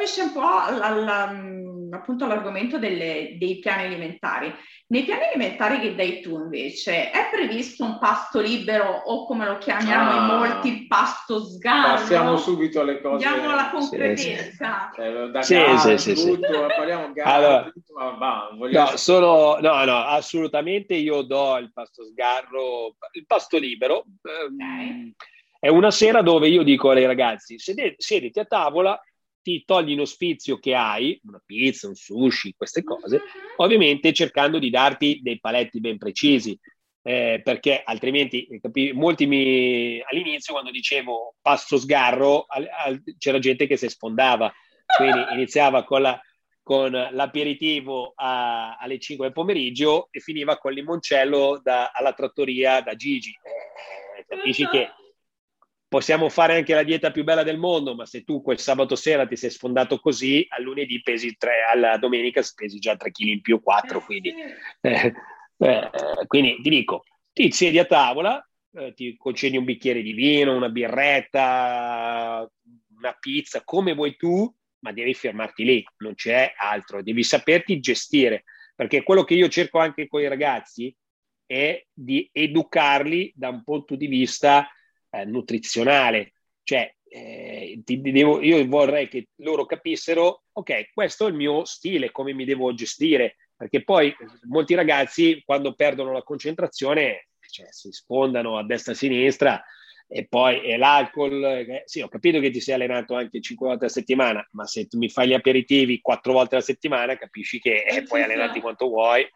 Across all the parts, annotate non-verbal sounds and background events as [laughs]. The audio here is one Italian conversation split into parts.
invece un po' al, al, mm, appunto all'argomento delle, dei piani alimentari. Nei piani alimentari che dai tu invece è previsto un pasto libero o come lo chiamiamo ah, in molti pasto sgarro? Passiamo subito alle cose. Andiamo alla concretezza. Sì, sì. sì, sì, tutto, parliamo gara, allora, tutto, ma va, no, solo, no, no, assolutamente io do il pasto sgarro, il pasto libero. Okay. Ehm, è una sera dove io dico ai ragazzi, sediti a tavola, ti togli un ospizio che hai, una pizza, un sushi, queste cose, mm-hmm. ovviamente cercando di darti dei paletti ben precisi, eh, perché altrimenti capi, molti mi, all'inizio quando dicevo passo sgarro al, al, c'era gente che si sfondava, quindi [laughs] iniziava con, la, con l'aperitivo a, alle 5 del pomeriggio e finiva con il limoncello da, alla trattoria da Gigi. Eh, capisci che possiamo fare anche la dieta più bella del mondo, ma se tu quel sabato sera ti sei sfondato così, al lunedì pesi 3, alla domenica pesi già 3 kg in più, 4, eh, quindi, eh, eh, quindi ti dico, ti siedi a tavola, eh, ti concedi un bicchiere di vino, una birretta, una pizza, come vuoi tu, ma devi fermarti lì, non c'è altro, devi saperti gestire, perché quello che io cerco anche con i ragazzi è di educarli da un punto di vista eh, nutrizionale. Cioè, eh, devo, io vorrei che loro capissero, ok, questo è il mio stile, come mi devo gestire, perché poi molti ragazzi quando perdono la concentrazione cioè, si sfondano a destra e a sinistra e poi è l'alcol. Eh, sì, ho capito che ti sei allenato anche 5 volte a settimana, ma se tu mi fai gli aperitivi 4 volte alla settimana, capisci che eh, puoi [laughs] allenarti quanto vuoi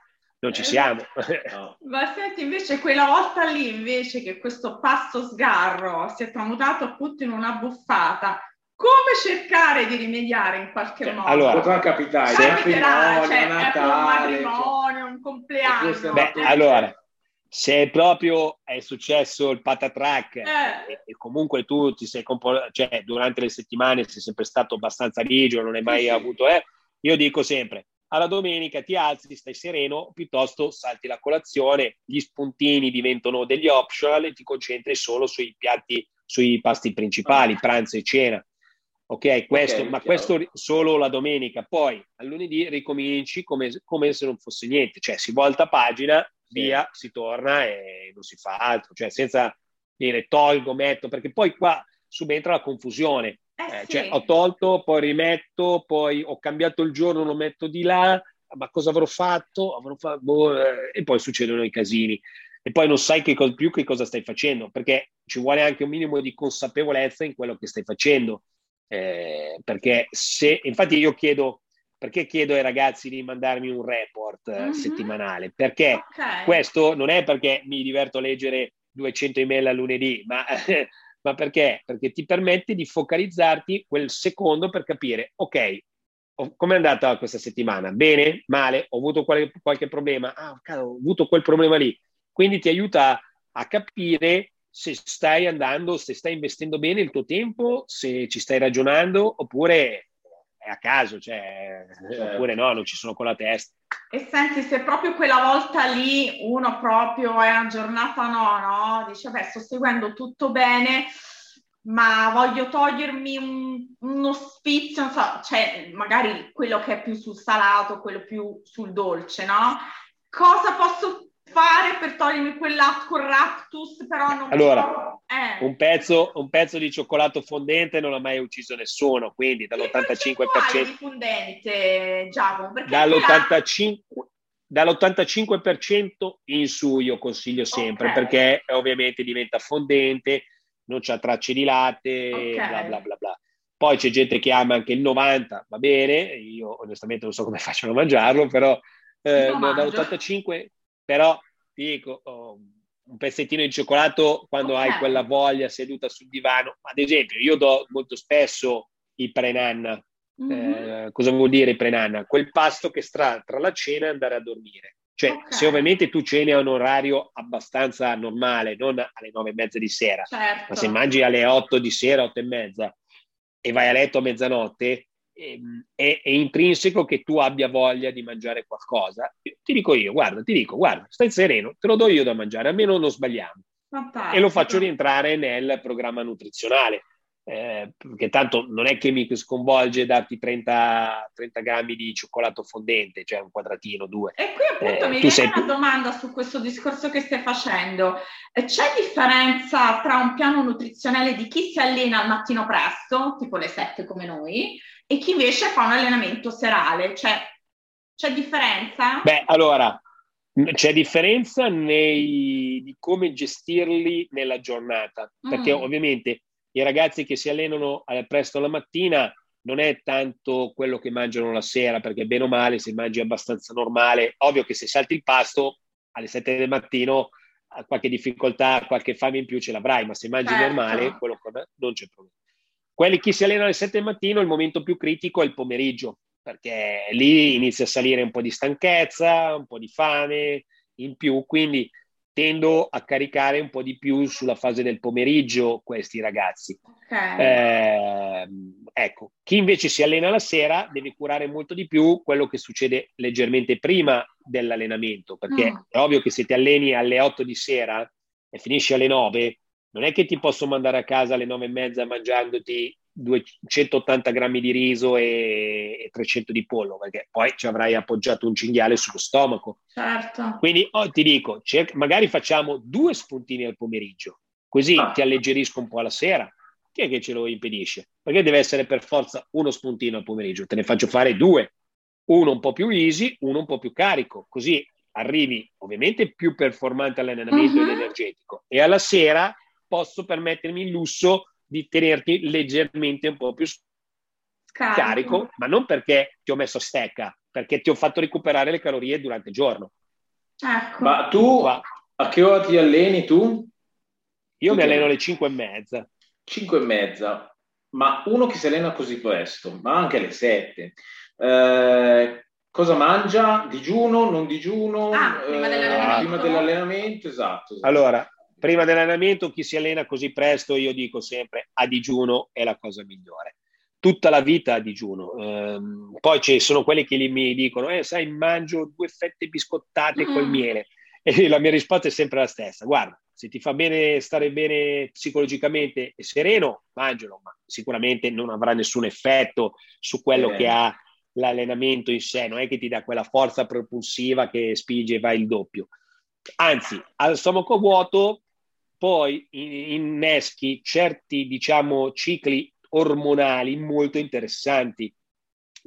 non ci siamo. [laughs] No. Ma senti, invece quella volta lì, invece che questo passo sgarro si è tramutato appunto in una buffata, come cercare di rimediare in qualche cioè, modo? Allora, potrà capitare, cioè, capiterà, cioè, Natale, un matrimonio, cioè, un compleanno. Beh, allora, se proprio è successo il patatrack eh. e, e, comunque tu ti sei comportato, cioè durante le settimane sei sempre stato abbastanza rigio, non hai mai sì, avuto, eh, io dico sempre, alla domenica ti alzi, stai sereno, piuttosto salti la colazione, gli spuntini diventano degli optional e ti concentri solo sui piatti, sui pasti principali, pranzo e cena. Ok, questo, okay, ma chiaro. questo solo la domenica, poi al lunedì ricominci come, come, se non fosse niente, cioè si volta pagina, via, si torna e non si fa altro, cioè senza dire tolgo, metto, perché poi qua subentra la confusione. Eh, eh, cioè, sì. Cioè, ho tolto, poi rimetto, poi ho cambiato il giorno, lo metto di là, ma cosa avrò fatto? Avrò fatto boh, eh, e poi succedono i casini. E poi non sai che co- più che cosa stai facendo, perché ci vuole anche un minimo di consapevolezza in quello che stai facendo. Eh, perché se, infatti io chiedo, perché chiedo ai ragazzi di mandarmi un report mm-hmm. settimanale? Perché okay. questo non è perché mi diverto a leggere 200 email a lunedì, ma [laughs] ma perché? Perché ti permette di focalizzarti quel secondo per capire, ok, come è andata questa settimana? Bene? Male? Ho avuto qualche, qualche problema? Ah, ho avuto quel problema lì. Quindi ti aiuta a capire se stai andando, se stai investendo bene il tuo tempo, se ci stai ragionando oppure è a caso, cioè, certo. oppure no, non ci sono con la testa. E senti, se proprio quella volta lì uno proprio è una giornata no, no? Dice, beh, sto seguendo tutto bene, ma voglio togliermi un, uno spizio, non so, cioè magari quello che è più sul salato, quello più sul dolce, no? Cosa posso fare per togliermi quell'acqua raptus, però non allora, eh. un, pezzo, un pezzo di cioccolato fondente non ha mai ucciso nessuno, quindi dall'85%... Di fondente, Giacomo? Dall'85%, dall'85% in su io consiglio sempre, okay. perché ovviamente diventa fondente, non c'ha tracce di latte, okay. bla bla bla bla. Poi c'è gente che ama anche il 90, va bene, io onestamente non so come [laughs] facciano a mangiarlo, però eh, dall'85 però ti dico, oh, un pezzettino di cioccolato quando okay. hai quella voglia seduta sul divano. Ad esempio, io do molto spesso il pre-nanna. Mm-hmm. Eh, cosa vuol dire il pre-nanna? Quel pasto che sta tra la cena e andare a dormire. Cioè, okay. se ovviamente tu ceni a un orario abbastanza normale, non alle nove e mezza di sera, certo. ma se mangi alle otto di sera, otto e mezza, e vai a letto a mezzanotte, è, è, intrinseco che tu abbia voglia di mangiare qualcosa. Ti dico io, guarda, ti dico, guarda, stai sereno, te lo do io da mangiare, almeno non sbagliamo. Fantastico. E lo faccio rientrare nel programma nutrizionale. eh, perché tanto non è che mi sconvolge darti 30, 30 grammi di cioccolato fondente, cioè un quadratino, due. E qui appunto eh, mi viene sei... una domanda su questo discorso che stai facendo. Eh, c'è differenza tra un piano nutrizionale di chi si allena al mattino presto, tipo le 7 come noi, e chi invece fa un allenamento serale? Cioè, c'è differenza? Beh, allora, c'è differenza nei, di come gestirli nella giornata, perché mm. ovviamente i ragazzi che si allenano presto la mattina non è tanto quello che mangiano la sera, perché bene o male se mangi abbastanza normale, ovvio che se salti il pasto alle 7 del mattino qualche difficoltà, qualche fame in più ce l'avrai, ma se mangi certo. normale quello non c'è problema. Quelli che si allenano alle 7 del mattino, il momento più critico è il pomeriggio, perché lì inizia a salire un po' di stanchezza, un po' di fame in più, quindi tendo a caricare un po' di più sulla fase del pomeriggio questi ragazzi. Okay. Eh, ecco, chi invece si allena la sera deve curare molto di più quello che succede leggermente prima dell'allenamento, perché mm. è ovvio che se ti alleni alle 8 di sera e finisci alle 9, non è che ti posso mandare a casa alle 9 e mezza mangiandoti 280 grammi di riso e, e 300 di pollo, perché poi ci avrai appoggiato un cinghiale sullo stomaco. Certo. Quindi oh, ti dico, cerca, magari facciamo due spuntini al pomeriggio, così ah. ti alleggerisco un po' alla sera. Chi è che ce lo impedisce? Perché deve essere per forza uno spuntino al pomeriggio? Te ne faccio fare due, uno un po' più easy, uno un po' più carico, così arrivi ovviamente più performante all'allenamento uh-huh. ed energetico e alla sera posso permettermi il lusso di tenerti leggermente un po' più carico. carico, ma non perché ti ho messo a stecca, perché ti ho fatto recuperare le calorie durante il giorno. Ecco. Ma tu Qua. a che ora ti alleni tu? Io tu mi alleno alle 5 e mezza. 5 e mezza, ma uno che si allena così presto, ma anche alle 7. Eh, cosa mangia? Digiuno, non digiuno? Ah, prima, dell'allenamento. Eh, prima dell'allenamento, esatto, esatto. Allora, prima dell'allenamento chi si allena così presto, io dico sempre a digiuno è la cosa migliore. Tutta la vita a digiuno. Um, poi ci sono quelli che mi dicono, eh, sai, mangio due fette biscottate mm. col miele. E la mia risposta è sempre la stessa. Guarda, se ti fa bene stare bene psicologicamente e sereno, mangialo, ma sicuramente non avrà nessun effetto su quello eh. che ha l'allenamento in sé, non è che ti dà quella forza propulsiva che spinge e va il doppio. Anzi, al stomaco vuoto poi inneschi certi, diciamo, cicli ormonali molto interessanti,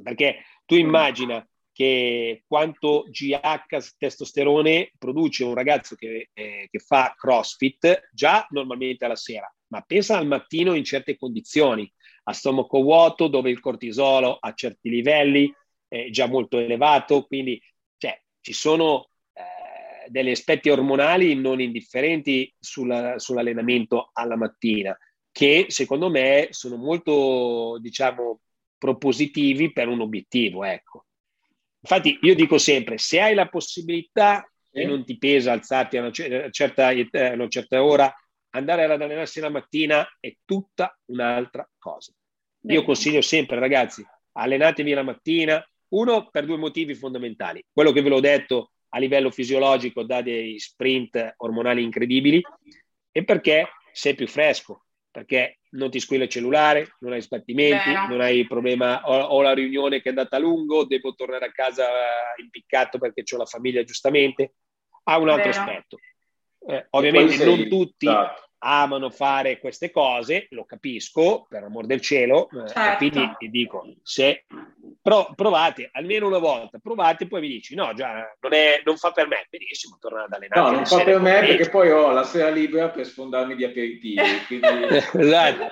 perché tu immagina che quanto GH testosterone produce un ragazzo che, eh, che, fa CrossFit già normalmente alla sera, ma pensa al mattino in certe condizioni, a stomaco vuoto dove il cortisolo a certi livelli è già molto elevato, quindi cioè, ci sono degli aspetti ormonali non indifferenti sulla, sull'allenamento alla mattina, che secondo me sono molto, diciamo, propositivi per un obiettivo, ecco. Infatti io dico sempre, se hai la possibilità e non ti pesa alzarti a una certa, a una certa ora, andare ad allenarsi la mattina è tutta un'altra cosa. Io consiglio sempre, ragazzi, allenatevi la mattina, uno per due motivi fondamentali. Quello che ve l'ho detto a livello fisiologico dà dei sprint ormonali incredibili e perché sei più fresco, perché non ti squilla il cellulare, non hai sbattimenti, Beh. non hai il problema, ho, ho, la riunione che è andata a lungo, devo tornare a casa impiccato perché ho la famiglia giustamente, ha un altro Beh. aspetto. Eh, ovviamente non tutti, esatto amano fare queste cose, lo capisco, per amor del cielo, eh, certo. quindi ti dico, se pro, provate almeno una volta, provate, poi mi dici, no, già non, è, non fa per me, benissimo, tornare ad allenare. No, non fa per me perché poi ho la sera libera per sfondarmi di aperitivi. [laughs] Quindi... esatto.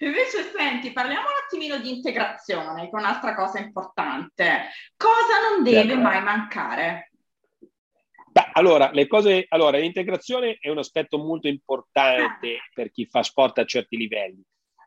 Invece, senti, parliamo un attimino di integrazione, che è un'altra cosa importante. Cosa non deve certo. mai mancare? Beh, allora, le cose, allora, l'integrazione è un aspetto molto importante per chi fa sport a certi livelli.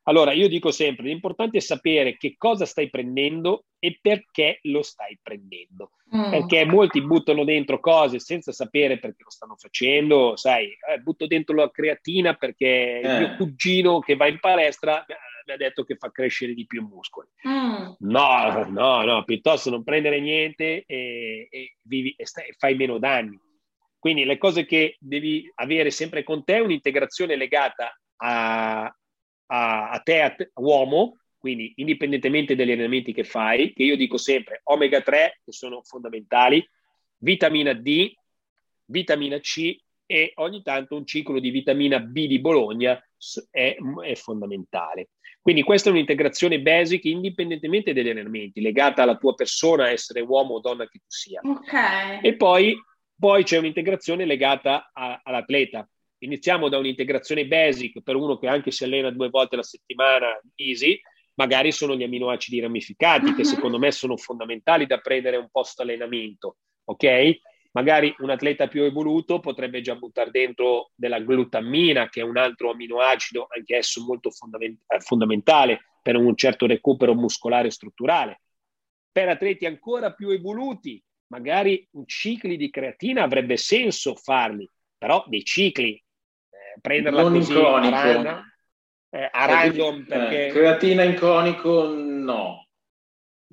Allora, io dico sempre, l'importante è sapere che cosa stai prendendo e perché lo stai prendendo. Mm. Perché molti buttano dentro cose senza sapere perché lo stanno facendo, sai, eh, butto dentro la creatina perché eh. il mio cugino che va in palestra mi ha detto che fa crescere di più muscoli. Mm. No, no, no, piuttosto non prendere niente e, e, vivi, e stai, fai meno danni. Quindi le cose che devi avere sempre con te è un'integrazione legata a, a, a te, a te, uomo, quindi indipendentemente dagli allenamenti che fai, che io dico sempre omega 3 che sono fondamentali, vitamina D, vitamina C e ogni tanto un ciclo di vitamina B di Bologna è, è fondamentale. Quindi questa è un'integrazione basic indipendentemente dagli allenamenti, legata alla tua persona, essere uomo o donna che tu sia. Okay. E poi, poi, c'è un'integrazione legata a, all'atleta. Iniziamo da un'integrazione basic per uno che anche si allena due volte alla settimana, easy, magari sono gli aminoacidi ramificati, che secondo me sono fondamentali da prendere un post allenamento, ok? Magari un atleta più evoluto potrebbe già buttare dentro della glutammina, che è un altro aminoacido, anche esso molto fondament- eh, fondamentale per un certo recupero muscolare e strutturale. Per atleti ancora più evoluti, magari un cicli di creatina avrebbe senso farli, però dei cicli, prenderla non così a random, eh, a random perché... Eh, creatina in cronico no.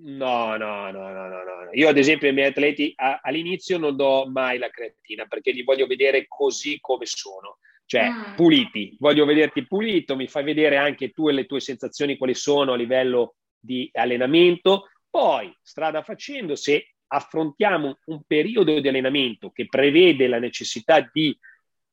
No, no, no, no, no, no. Io ad esempio ai miei atleti a, all'inizio non do mai la creatina perché li voglio vedere così come sono, cioè mm. puliti. Voglio vederti pulito, mi fai vedere anche tu e le tue sensazioni quali sono a livello di allenamento. Poi, strada facendo, se affrontiamo un periodo di allenamento che prevede la necessità di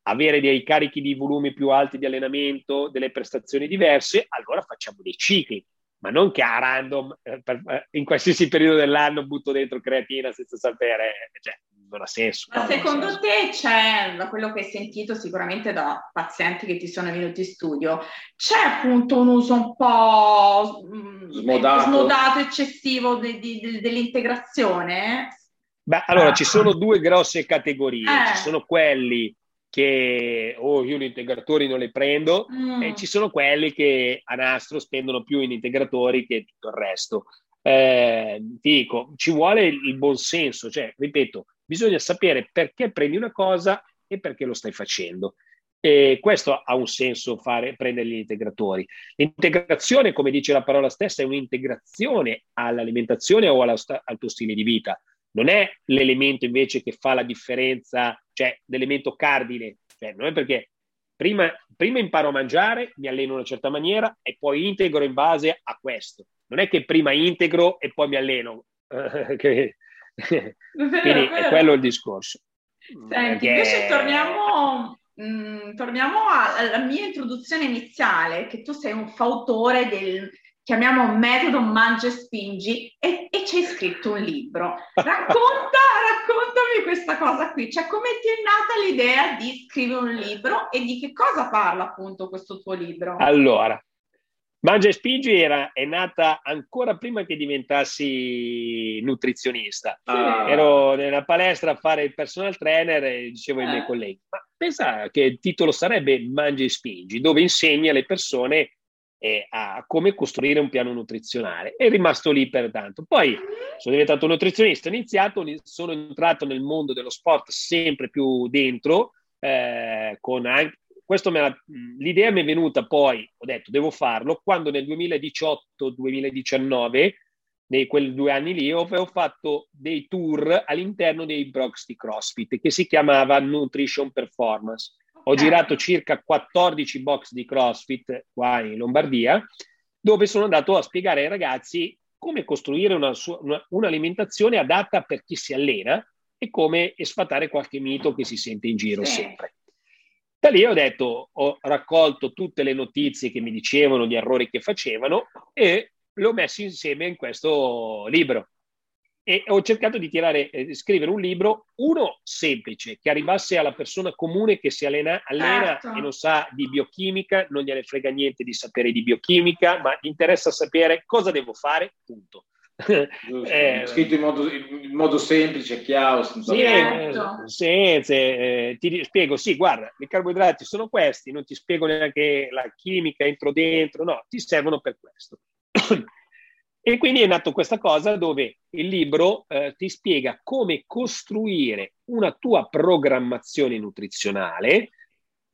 avere dei carichi di volumi più alti di allenamento, delle prestazioni diverse, allora facciamo dei cicli ma non che a random eh, per, eh, in qualsiasi periodo dell'anno butto dentro creatina senza sapere, cioè non ha senso. Ma secondo senso. te c'è, da quello che hai sentito sicuramente da pazienti che ti sono venuti in studio, c'è appunto un uso un po' mm, smodato, smodato eccessivo de, de, de, dell'integrazione? Beh, allora ah. ci sono due grosse categorie, eh. ci sono quelli che oh, io gli integratori non li prendo mm. e ci sono quelli che a nastro spendono più in integratori che tutto il resto. Eh, ti dico, ci vuole il buon senso, cioè, ripeto, bisogna sapere perché prendi una cosa e perché lo stai facendo. E questo ha un senso fare, prendere gli integratori. L'integrazione, come dice la parola stessa, è un'integrazione all'alimentazione o alla, al tuo stile di vita non è l'elemento invece che fa la differenza, cioè l'elemento cardine, cioè, non è perché prima, prima imparo a mangiare, mi alleno in una certa maniera e poi integro in base a questo. Non è che prima integro e poi mi alleno. [laughs] Quindi è quello il discorso. Senti, invece torniamo, mh, mm, torniamo alla mia introduzione iniziale, che tu sei un fautore del, chiamiamo metodo mangia e spingi e, e c'è scritto un libro. Racconta, [laughs] raccontami questa cosa qui, cioè come ti è nata l'idea di scrivere un libro e di che cosa parla appunto questo tuo libro? Allora, Mangia e Spingi era, è nata ancora prima che diventassi nutrizionista. Ah. Ero nella palestra a fare il personal trainer e dicevo ai miei eh. colleghi, ma pensa che il titolo sarebbe Mangia e Spingi, dove insegna alle persone eh, a come costruire un piano nutrizionale. È rimasto lì per tanto. Poi sono diventato nutrizionista, ho iniziato, sono entrato nel mondo dello sport sempre più dentro, eh, con anche, questo me la, l'idea mi è venuta poi, ho detto devo farlo, quando nel 2018-2019, nei quei due anni lì, ho, fatto dei tour all'interno dei Brox di CrossFit che si chiamava Nutrition Performance ho girato circa 14 box di CrossFit qua in Lombardia, dove sono andato a spiegare ai ragazzi come costruire una sua, una, un'alimentazione adatta per chi si allena e come sfatare qualche mito che si sente in giro sempre. Da lì ho detto, ho raccolto tutte le notizie che mi dicevano, gli errori che facevano e le ho messe insieme in questo libro e ho cercato di tirare, eh, scrivere un libro, uno semplice, che arrivasse alla persona comune che si allena, allena certo. e non sa di biochimica, non gliene frega niente di sapere di biochimica, ma gli interessa sapere cosa devo fare, punto. [laughs] eh, scritto in modo, in modo, semplice, chiaro. Senza sì, certo. senza, eh, ti spiego, sì, guarda, i carboidrati sono questi, non ti spiego neanche la chimica entro dentro, no, ti servono per questo. [clears throat] E quindi è nato questa cosa dove il libro eh, ti spiega come costruire una tua programmazione nutrizionale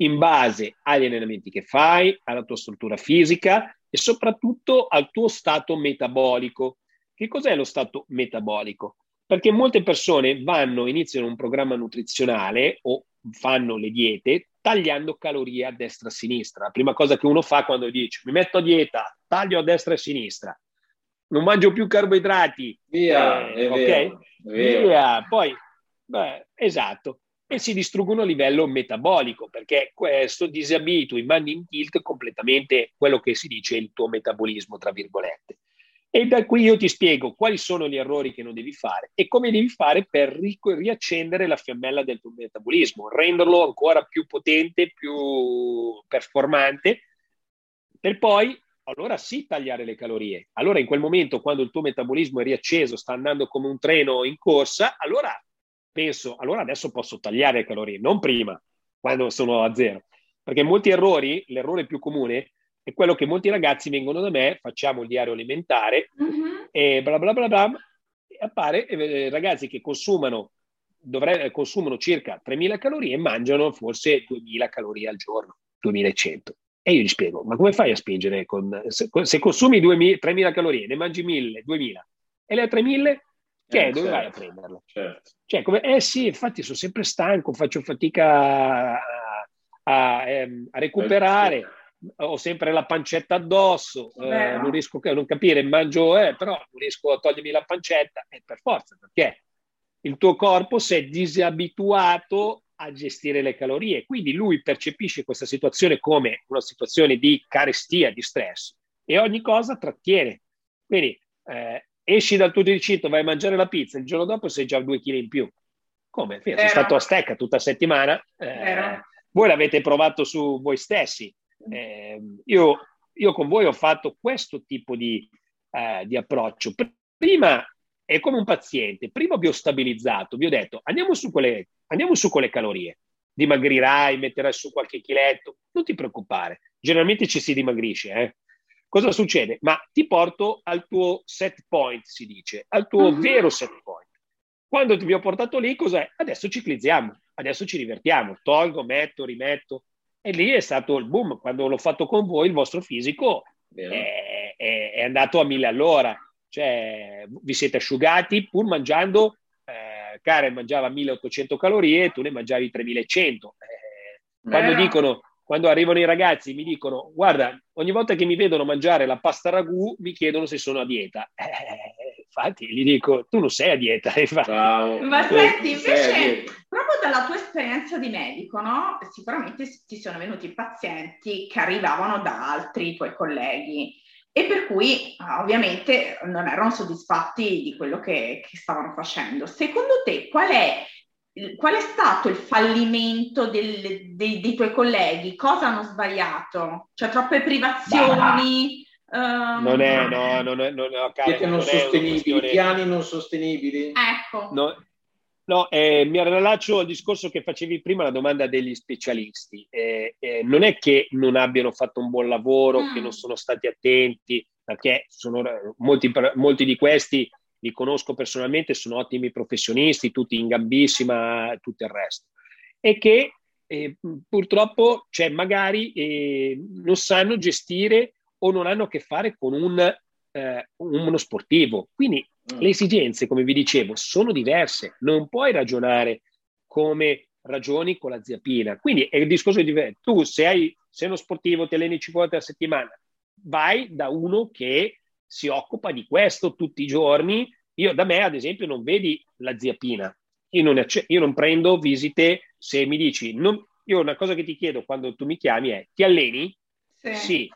in base agli allenamenti che fai, alla tua struttura fisica e soprattutto al tuo stato metabolico. Che cos'è lo stato metabolico? Perché molte persone vanno, iniziano un programma nutrizionale o fanno le diete, tagliando calorie a destra e a sinistra. La prima cosa che uno fa quando dice mi metto a dieta, taglio a destra e a sinistra, non mangio più carboidrati, via, eh, ok? Via. Poi, beh, esatto, e si distruggono a livello metabolico perché questo disabitua, mandi in tilt completamente quello che si dice il tuo metabolismo, tra virgolette. E da qui io ti spiego quali sono gli errori che non devi fare e come devi fare per riaccendere la fiammella del tuo metabolismo, renderlo ancora più potente, più performante, per poi allora sì tagliare le calorie. Allora in quel momento, quando il tuo metabolismo è riacceso, sta andando come un treno in corsa, allora penso, allora adesso posso tagliare le calorie, non prima, quando sono a zero. Perché molti errori, l'errore più comune è quello che molti ragazzi vengono da me, facciamo il diario alimentare mm-hmm. e bla bla bla bla, e appare eh, ragazzi che consumano, dovre, consumano circa 3.000 calorie e mangiano forse 2.000 calorie al giorno, 2.100. E io gli spiego, ma come fai a spingere? Con, se, se consumi 2.000, 3.000 calorie, ne mangi 1.000, 2.000 e le altre 1.000, che eh, dove certo, vai a prenderle? Certo. Cioè, come, eh sì, infatti sono sempre stanco, faccio fatica a, a, ehm, a recuperare ho sempre la pancetta addosso, eh, non riesco a non capire, mangio, eh, però non riesco a togliermi la pancetta, e per forza, perché il tuo corpo si è disabituato a gestire le calorie, quindi lui percepisce questa situazione come una situazione di carestia, di stress, e ogni cosa trattiene. Quindi eh, esci dal tuo recinto, vai a mangiare la pizza, il giorno dopo sei già due chili in più. Come? Sei stato a stecca tutta la settimana? Eh, voi l'avete provato su voi stessi eh, io, io, con voi ho fatto questo tipo di, eh, di approccio. Prima è come un paziente, prima vi ho stabilizzato, vi ho detto andiamo su quelle, andiamo su quelle calorie, dimagrirai, metterai su qualche chiletto, non ti preoccupare, generalmente ci si dimagrisce. Eh? Cosa succede? Ma ti porto al tuo set point, si dice, al tuo uh-huh. vero set point. Quando ti vi ho portato lì, cos'è? Adesso ciclizziamo, adesso ci divertiamo, tolgo, metto, rimetto. E lì è stato il boom. Quando l'ho fatto con voi, il vostro fisico è, è, è, andato a mille all'ora. Cioè, vi siete asciugati pur mangiando. Eh, Karen mangiava 1800 calorie, tu ne mangiavi 3100. Eh, quando dicono quando arrivano i ragazzi mi dicono guarda ogni volta che mi vedono mangiare la pasta ragù mi chiedono se sono a dieta [laughs] eh, infatti gli dico tu non sei a dieta [laughs] ma senti invece proprio dalla tua esperienza di medico no? sicuramente ti sono venuti pazienti che arrivavano da altri tuoi colleghi e per cui ovviamente non erano soddisfatti di quello che, che stavano facendo secondo te qual è qual è stato il fallimento del, dei, dei, tuoi colleghi? Cosa hanno sbagliato? Cioè troppe privazioni? Um... Non è, no, non è, non è, cara, non sostenibili, piani non sostenibili. Ecco. No, no eh, mi rilaccio al discorso che facevi prima, la domanda degli specialisti. Eh, eh, non è che non abbiano fatto un buon lavoro, mm. che non sono stati attenti, perché sono, molti, molti di questi li conosco personalmente, sono ottimi professionisti, tutti in gambissima, tutto il resto. E che eh, purtroppo cioè, magari eh, non sanno gestire o non hanno a che fare con un, eh, uno sportivo. Quindi. Le esigenze, come vi dicevo, sono diverse. Non puoi ragionare come ragioni con la ziapina. Quindi è il discorso di tu se hai, sei uno sportivo, ti alleni 5 volte a settimana, vai da uno che si occupa di questo tutti i giorni. Io da me, ad esempio, non vedi la ziapina. Io non, acc- io non prendo visite se mi dici. Non, io una cosa che ti chiedo quando tu mi chiami è: ti alleni? Sì. sì.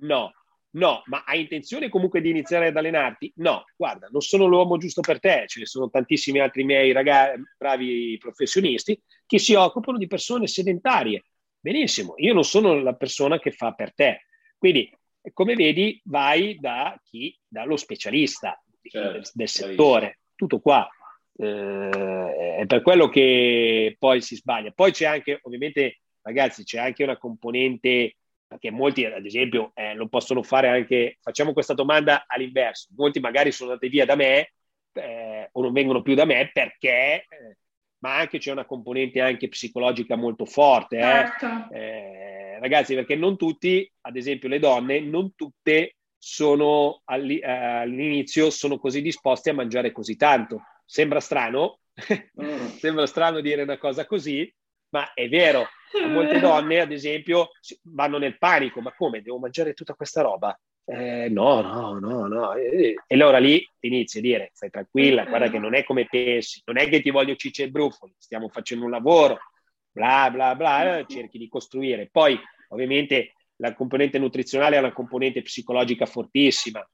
No. No, ma hai intenzione comunque di iniziare ad allenarti? No, guarda, non sono l'uomo giusto per te, ce ne sono tantissimi altri miei ragazzi, bravi professionisti che si occupano di persone sedentarie. Benissimo, io non sono la persona che fa per te. Quindi come vedi, vai da chi, dallo specialista certo, del, del settore, tutto qua. Eh, è per quello che poi si sbaglia. Poi c'è anche, ovviamente, ragazzi, c'è anche una componente perché molti, ad esempio, eh, lo possono fare anche. Facciamo questa domanda all'inverso. Molti magari sono andati via da me eh, o non vengono più da me perché, eh, ma anche c'è una componente anche psicologica molto forte. Eh. Certo. Eh, ragazzi, perché non tutti, ad esempio le donne, non tutte sono all'inizio sono così disposte a mangiare così tanto. Sembra strano, [laughs] mm. sembra strano dire una cosa così, ma è vero, molte [laughs] donne, ad esempio, vanno nel panico, ma come, devo mangiare tutta questa roba? Eh, no, no, no, no. E allora lì ti inizi a dire, stai tranquilla, guarda che non è come pensi, non è che ti voglio cicce e brufoli, stiamo facendo un lavoro, bla bla bla, cerchi di costruire. Poi, ovviamente, la componente nutrizionale è una componente psicologica fortissima.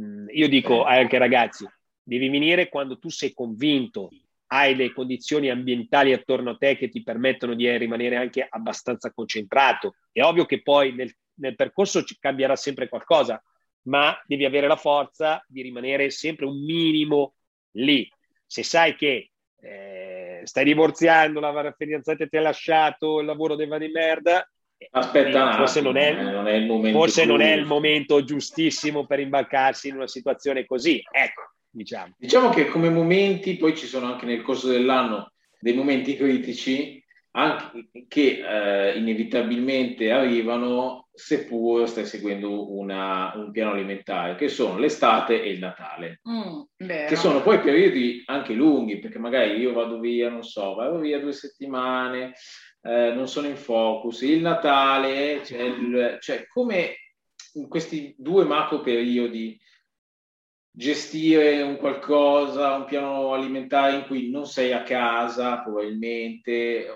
Mm, io dico anche ragazzi, devi venire quando tu sei convinto, hai le condizioni ambientali attorno a te che ti permettono di rimanere anche abbastanza concentrato. È ovvio che poi nel, nel percorso cambierà sempre qualcosa, ma devi avere la forza di rimanere sempre un minimo lì. Se sai che eh, stai divorziando, la fidanzata ti ha lasciato, il lavoro deve di merda, Aspetta, forse, non è, non è, il momento, forse non è il momento giustissimo per imbarcarsi in una situazione così. Ecco, diciamo. Diciamo che come momenti, poi ci sono anche nel corso dell'anno dei momenti critici anche, che eh, inevitabilmente arrivano seppur stai seguendo una, un piano alimentare, che sono l'estate e il Natale, mm, che sono poi periodi anche lunghi, perché magari io vado via, non so, vado via due settimane, eh, non sono in focus, il Natale, cioè, il, cioè come in questi due macro periodi gestire un qualcosa, un piano alimentare in cui non sei a casa probabilmente,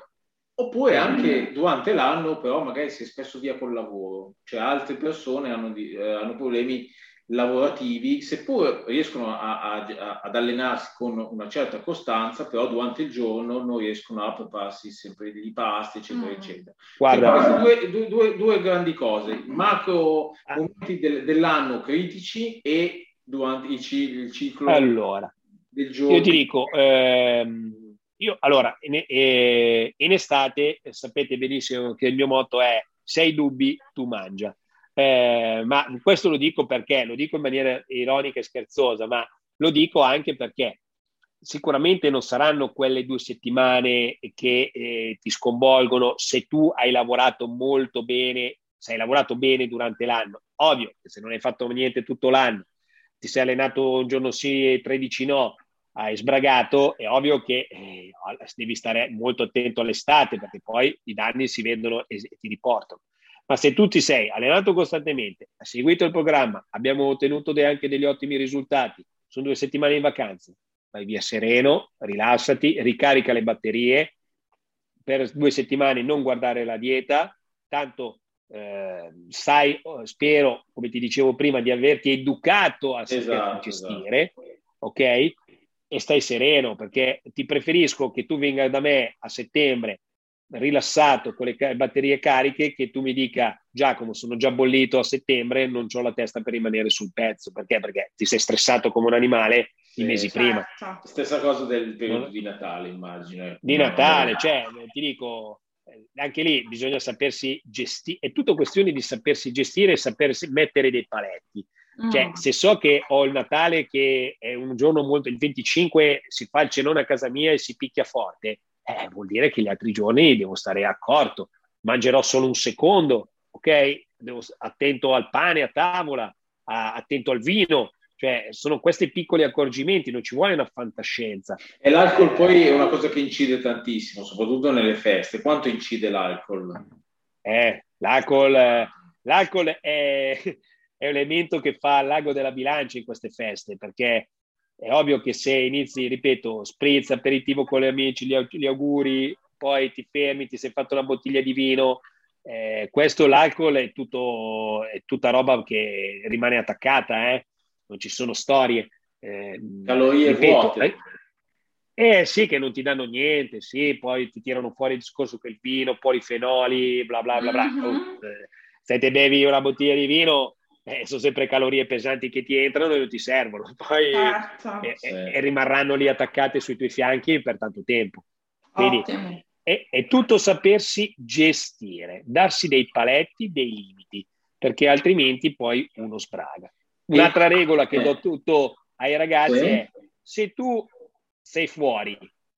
oppure anche durante l'anno però magari sei spesso via col lavoro, cioè altre persone hanno, di, eh, hanno problemi lavorativi, seppur riescono a, a, ad allenarsi con una certa costanza, però durante il giorno non riescono a prepararsi sempre dei pasti, eccetera, mm. eccetera. Guarda, due, due, due, due, grandi cose, macro ah. momenti del, dell'anno critici e durante il, il ciclo allora, del giorno. Io ti dico, ehm, io allora, in, eh, in estate sapete benissimo che il mio motto è sei dubbi, tu mangia. Eh, ma questo lo dico perché, lo dico in maniera ironica e scherzosa, ma lo dico anche perché sicuramente non saranno quelle due settimane che eh, ti sconvolgono se tu hai lavorato molto bene, se hai lavorato bene durante l'anno. Ovvio che se non hai fatto niente tutto l'anno, ti sei allenato un giorno sì e 13 no, hai sbragato, è ovvio che eh, devi stare molto attento all'estate perché poi i danni si vedono e ti riportano. Ma se tu ti sei allenato costantemente, hai seguito il programma, abbiamo ottenuto anche degli ottimi risultati, sono due settimane in vacanza, vai via sereno, rilassati, ricarica le batterie, per due settimane non guardare la dieta, tanto eh, sai, spero, come ti dicevo prima, di averti educato a esatto, gestire, esatto. ok? E stai sereno perché ti preferisco che tu venga da me a settembre rilassato con le batterie cariche che tu mi dica Giacomo sono già bollito a settembre non ho la testa per rimanere sul pezzo perché? Perché ti sei stressato come un animale sì, i mesi certo. prima stessa cosa del periodo di Natale immagino di Natale cioè ti dico anche lì bisogna sapersi gestire è tutto questione di sapersi gestire e sapersi mettere dei paletti cioè, mm. se so che ho il Natale che è un giorno molto, il 25 si fa il cenone a casa mia e si picchia forte, eh, vuol dire che gli altri giorni devo stare accorto, mangerò solo un secondo, ok? Devo, attento al pane a tavola, a, attento al vino, cioè sono questi piccoli accorgimenti, non ci vuole una fantascienza. E l'alcol poi è una cosa che incide tantissimo, soprattutto nelle feste. Quanto incide l'alcol? Eh, l'alcol, l'alcol è, è un elemento che fa l'ago della bilancia in queste feste, perché è ovvio che se inizi, ripeto, spritz, aperitivo con gli amici, gli, auguri, poi ti fermi, ti sei fatto una bottiglia di vino, eh, questo l'alcol è, tutto, è tutta roba che rimane attaccata, eh? Non ci sono storie. Eh, Calorie ripeto, vuote. Eh, eh sì, che non ti danno niente, sì, poi ti tirano fuori il discorso che il vino, polifenoli, bla bla bla bla. Mm-hmm. Oh, eh, se te bevi una bottiglia di vino, eh, sono sempre calorie pesanti che ti entrano e non ti servono, [laughs] poi certo. eh, sì. eh, rimarranno lì attaccate sui tuoi fianchi per tanto tempo. Quindi è, è, tutto sapersi gestire, darsi dei paletti, dei limiti, perché altrimenti poi uno sbraga. Un'altra regola che do tutto ai ragazzi è se tu sei fuori,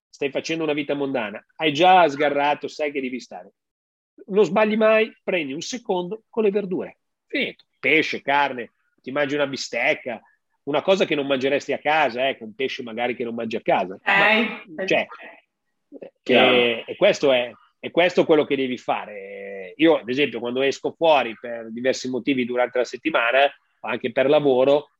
stai facendo una vita mondana, hai già sgarrato, sai che devi stare, non sbagli mai, prendi un secondo con le verdure. Finito pesce, carne, ti mangi una bistecca, una cosa che non mangeresti a casa, ecco, un pesce magari che non mangi a casa. Eh, Ma, cioè, e, e, questo è, E questo è quello che devi fare. Io, ad esempio, quando esco fuori per diversi motivi durante la settimana, anche per lavoro,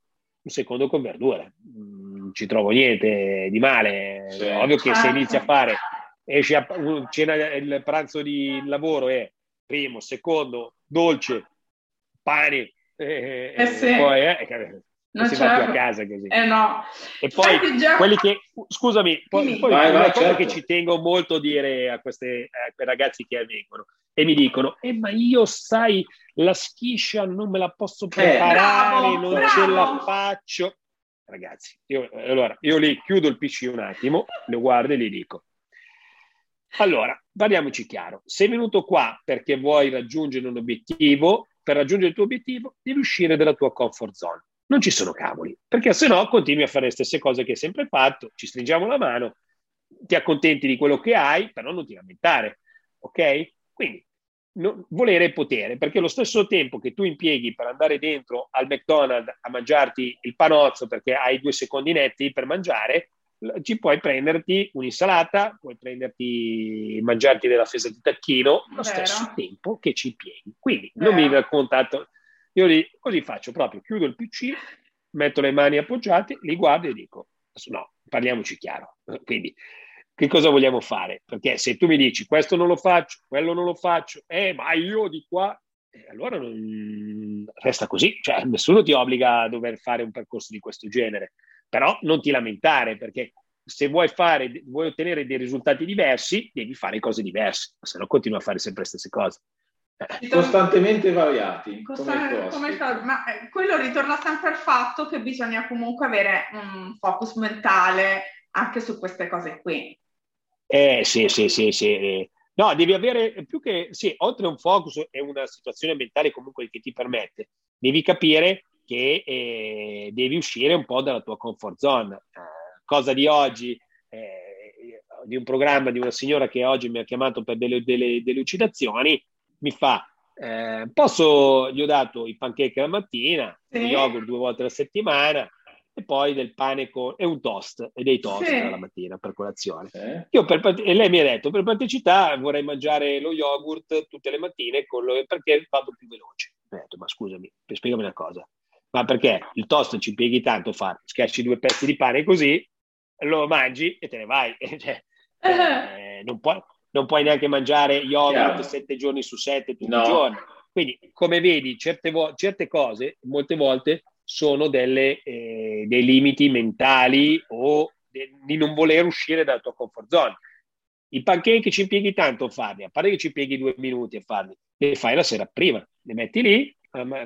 un secondo con verdure. Non ci trovo niente di male. Sì. Ovvio che se inizi a fare, esci a cena, il pranzo di lavoro è primo, secondo, dolce, pane, eh, eh sì. poi eh, non si va più a casa così. Eh no. E poi già... quelli che, scusami, poi, poi vai, una vai, cosa certo. che ci tengo molto a dire a, queste, a quei ragazzi che vengono e mi dicono, eh ma io sai, la schiscia non me la posso eh, preparare, bravo, non bravo. ce la faccio. Ragazzi, io, allora, io lì chiudo il PC un attimo, lo guardo e gli dico, allora, parliamoci chiaro, sei venuto qua perché vuoi raggiungere un obiettivo, per raggiungere il tuo obiettivo devi uscire dalla tua comfort zone non ci sono cavoli, perché se no continui a fare le stesse cose che hai sempre fatto, ci stringiamo la mano, ti accontenti di quello che hai, però non ti lamentare, ok? Quindi no, volere e potere, perché lo stesso tempo che tu impieghi per andare dentro al McDonald's a mangiarti il panozzo perché hai due secondi netti per mangiare, ci puoi prenderti un'insalata, puoi prenderti, mangiarti della fesa di tacchino, lo Vero. stesso tempo che ci impieghi. Quindi Vero. non mi raccontate io li, così faccio proprio, chiudo il PC, metto le mani appoggiate, li guardo e dico, no, parliamoci chiaro. [laughs] Quindi, che cosa vogliamo fare? Perché se tu mi dici questo non lo faccio, quello non lo faccio, eh, ma io di qua, eh, allora non... resta così, cioè nessuno ti obbliga a dover fare un percorso di questo genere, però non ti lamentare perché se vuoi, fare, vuoi ottenere dei risultati diversi, devi fare cose diverse, se no continui a fare sempre le stesse cose costantemente variati. Costan- come ma eh, quello ritorna sempre al fatto che bisogna comunque avere un focus mentale anche su queste cose qui. Eh sì, sì, sì, sì. No, devi avere più che, sì, oltre a un focus e una situazione mentale comunque che ti permette, devi capire che eh, devi uscire un po' dalla tua comfort zone. Eh, cosa di oggi, eh, di un programma di una signora che oggi mi ha chiamato per delle, delle delucidazioni, mi fa, eh, posso, gli ho dato i pancake la mattina, sì. yogurt due volte alla settimana e poi del pane con, e un toast e dei toast sì. alla mattina per colazione. Io per, e lei mi ha detto, per praticità vorrei mangiare lo yogurt tutte le mattine lo, perché vado più veloce. Ho detto, ma scusami, spiegami una cosa. Ma perché il toast ci impieghi tanto a fare? Schiacci due pezzi di pane così, lo mangi e te ne vai. [laughs] cioè, [laughs] eh, non, puoi, non puoi neanche mangiare yogurt sette giorni su sette tutti no. i giorni. Quindi, come vedi, certe, vo- certe cose molte volte sono delle, eh, dei limiti mentali o de- di non voler uscire dalla tua comfort zone. I pancake ci impieghi tanto a farli, a parte che ci impieghi due minuti a farli, li fai la sera prima, li metti lì,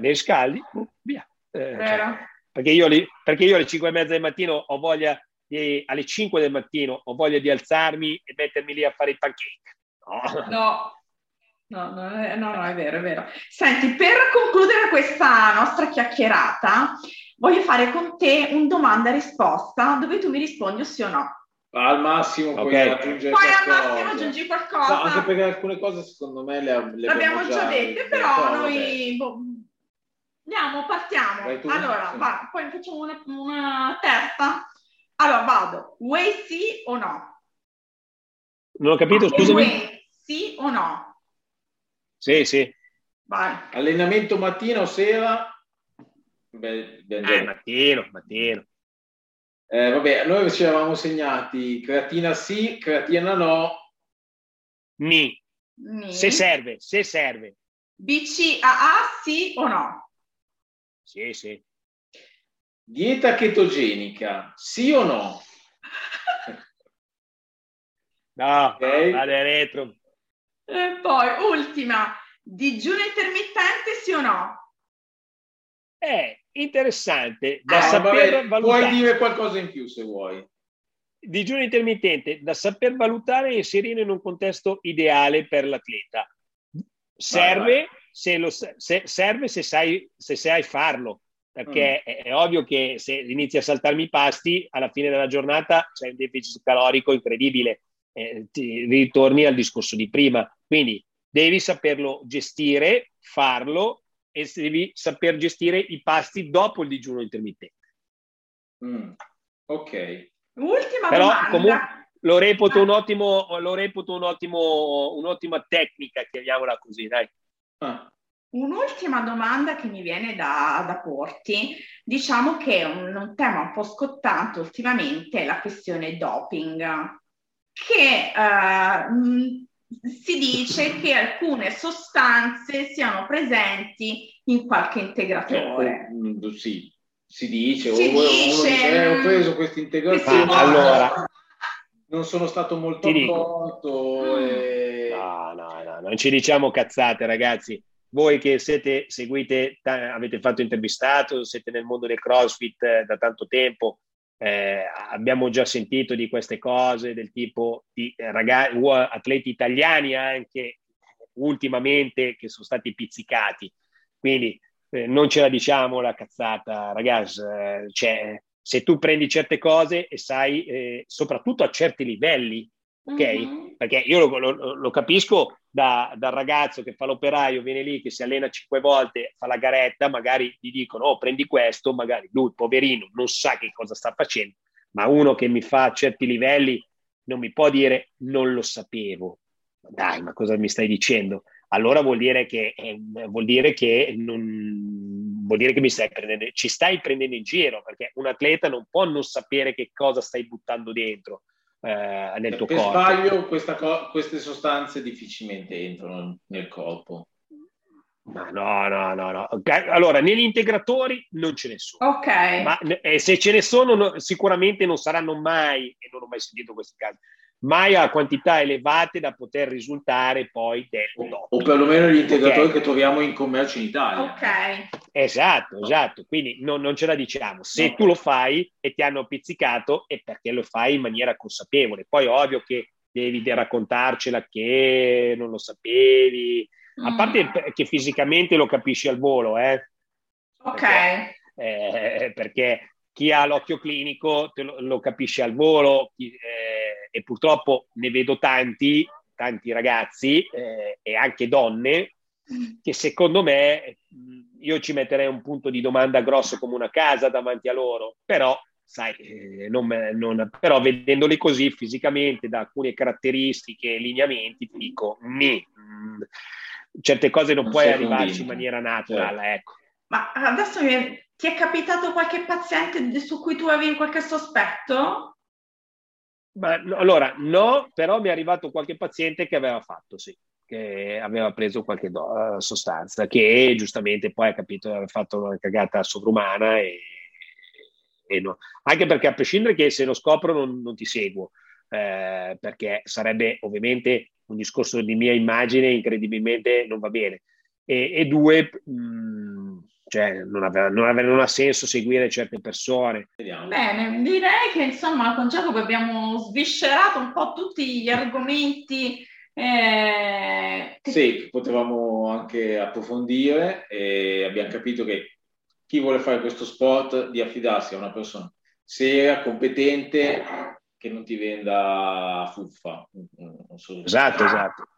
li scaldi, uh, via. Eh, cioè, perché, io li, perché io alle 5 e mezza del mattino ho voglia di, alle 5 del mattino ho voglia di alzarmi e mettermi lì a fare i pancake. No. no. No, no, no, no, è vero, è vero. Senti, per concludere questa nostra chiacchierata, voglio fare con te un domanda e risposta dove tu mi rispondi o sì o no. Al massimo puoi okay. aggiungere Poi qualcosa. al massimo aggiungi qualcosa. No, anche perché alcune cose secondo me le, le abbiamo già, già dette, però noi boh, andiamo, partiamo. Allora, sì. va, poi facciamo una, una terza. Allora vado, way sì o no? Non ho capito, scusami. Way, sì o no? Sì, sì. Vai. Allenamento mattino o sera? Beh, eh, mattino, mattino. Eh, vabbè, noi ci eravamo segnati creatina sì, creatina no. Ni. Ni. Se serve, se serve. BCAA sì o no? Sì, sì. Dieta chetogenica, sì o no? No, okay. vale retro. E poi, ultima, digiuno intermittente, sì o no? È interessante da ah, saper vabbè, valutare. Puoi dire qualcosa in più se vuoi. Digiuno intermittente da saper valutare e inserire in un contesto ideale per l'atleta. Serve, vai, vai. Se, lo, se, serve se sai, se sai farlo perché mm. è, è, ovvio che se inizi a saltarmi i pasti, alla fine della giornata c'è un deficit calorico incredibile, eh, ti ritorni al discorso di prima. Quindi devi saperlo gestire, farlo e devi saper gestire i pasti dopo il digiuno intermittente. Mm. Ok. Ultima Però, domanda. Comunque, lo reputo, un ottimo, lo reputo un ottimo, un'ottima tecnica, chiamiamola così, dai. Ah. Un'ultima domanda che mi viene da, da porti, diciamo che un, un, tema un po' scottato ultimamente è la questione doping, che uh, si dice [laughs] che alcune sostanze siano presenti in qualche integratore. Eh, sì, si dice, si o, dice, dice ho preso questo integratore. Allora, non sono stato molto accorto. E... No, no, no, non ci diciamo cazzate, ragazzi. Voi che siete, seguite, avete fatto intervistato, siete nel mondo del CrossFit eh, da tanto tempo, eh, abbiamo già sentito di queste cose del tipo di eh, ragazzi, atleti italiani anche ultimamente che sono stati pizzicati. Quindi eh, non ce la diciamo la cazzata, ragazzi. Eh, cioè, se tu prendi certe cose e sai, eh, soprattutto a certi livelli, ok? Mm-hmm. Perché io lo, lo, lo capisco da, dal ragazzo che fa l'operaio, viene lì, che si allena cinque volte, fa la garetta, magari gli dicono, oh, prendi questo, magari lui, poverino, non sa che cosa sta facendo, ma uno che mi fa a certi livelli non mi può dire non lo sapevo. Dai, ma cosa mi stai dicendo? Allora vuol dire che, eh, vuol dire che non, vuol dire che mi stai prendendo, ci stai prendendo in giro, perché un atleta non può non sapere che cosa stai buttando dentro eh, nel tuo per corpo. Per sbaglio co- queste sostanze difficilmente entrano nel corpo. Ma no, no, no, no. Allora, negli integratori non ce ne sono. Ok. Ma eh, se ce ne sono, no, sicuramente non saranno mai, e non ho mai sentito questi casi, mai a quantità elevate da poter risultare poi del doping. O perlomeno gli integratori okay. che troviamo in commercio in Italia. Ok. Esatto, esatto. Quindi non, non ce la diciamo. Se no. tu lo fai e ti hanno pizzicato è perché lo fai in maniera consapevole. Poi ovvio che devi raccontarcela che non lo sapevi. A mm. parte che fisicamente lo capisci al volo, eh? Ok. Perché, eh, perché chi ha l'occhio clinico lo, lo, capisce al volo chi, eh, e purtroppo ne vedo tanti, tanti ragazzi eh, e anche donne che secondo me io ci metterei un punto di domanda grosso come una casa davanti a loro, però sai, eh, non, non, però vedendoli così fisicamente da alcune caratteristiche e lineamenti ti dico, mi, mh, certe cose non, non puoi arrivarci in maniera naturale, certo. ecco. Ma adesso mi, ti è capitato qualche paziente su cui tu avevi qualche sospetto? Beh, allora, no, però mi è arrivato qualche paziente che aveva fatto, sì, che aveva preso qualche do, uh, sostanza, che giustamente poi ha capito aveva fatto una cagata sovrumana e, e no. Anche perché a prescindere che se lo scopro non, non ti seguo, eh, perché sarebbe ovviamente un discorso di mia immagine incredibilmente non va bene. E, e due, mh, mm, cioè non, aveva, non, aveva, non ha senso seguire certe persone. Bene, direi che insomma con Giacomo abbiamo sviscerato un po' tutti gli argomenti. Eh... Sì, potevamo anche approfondire e abbiamo capito che chi vuole fare questo sport di affidarsi a una persona seria, competente, che non ti venda fuffa. Esatto, esatto.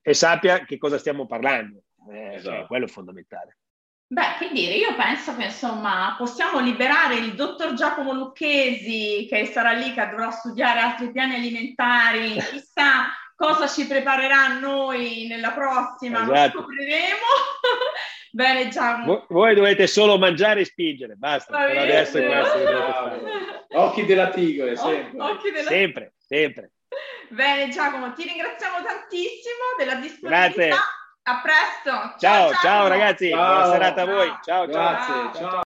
E sappia che cosa stiamo parlando. Eh, esatto. quello è fondamentale. Beh, che dire, io penso che insomma possiamo liberare il dottor Giacomo Lucchesi che sarà lì, che dovrà studiare altri piani alimentari, chissà cosa ci preparerà a noi nella prossima, esatto. lo scopriremo. [laughs] Bene Giacomo. voi dovete solo mangiare e spingere, basta. Per adesso è questo [laughs] Occhi della tigre, sempre. Occhi della... Sempre, sempre. Bene Giacomo, ti ringraziamo tantissimo della disponibilità. Grazie. A presto. Ciao, ciao, ciao ragazzi. Ciao. Buona serata a voi. Ciao, Grazie. ciao. ciao.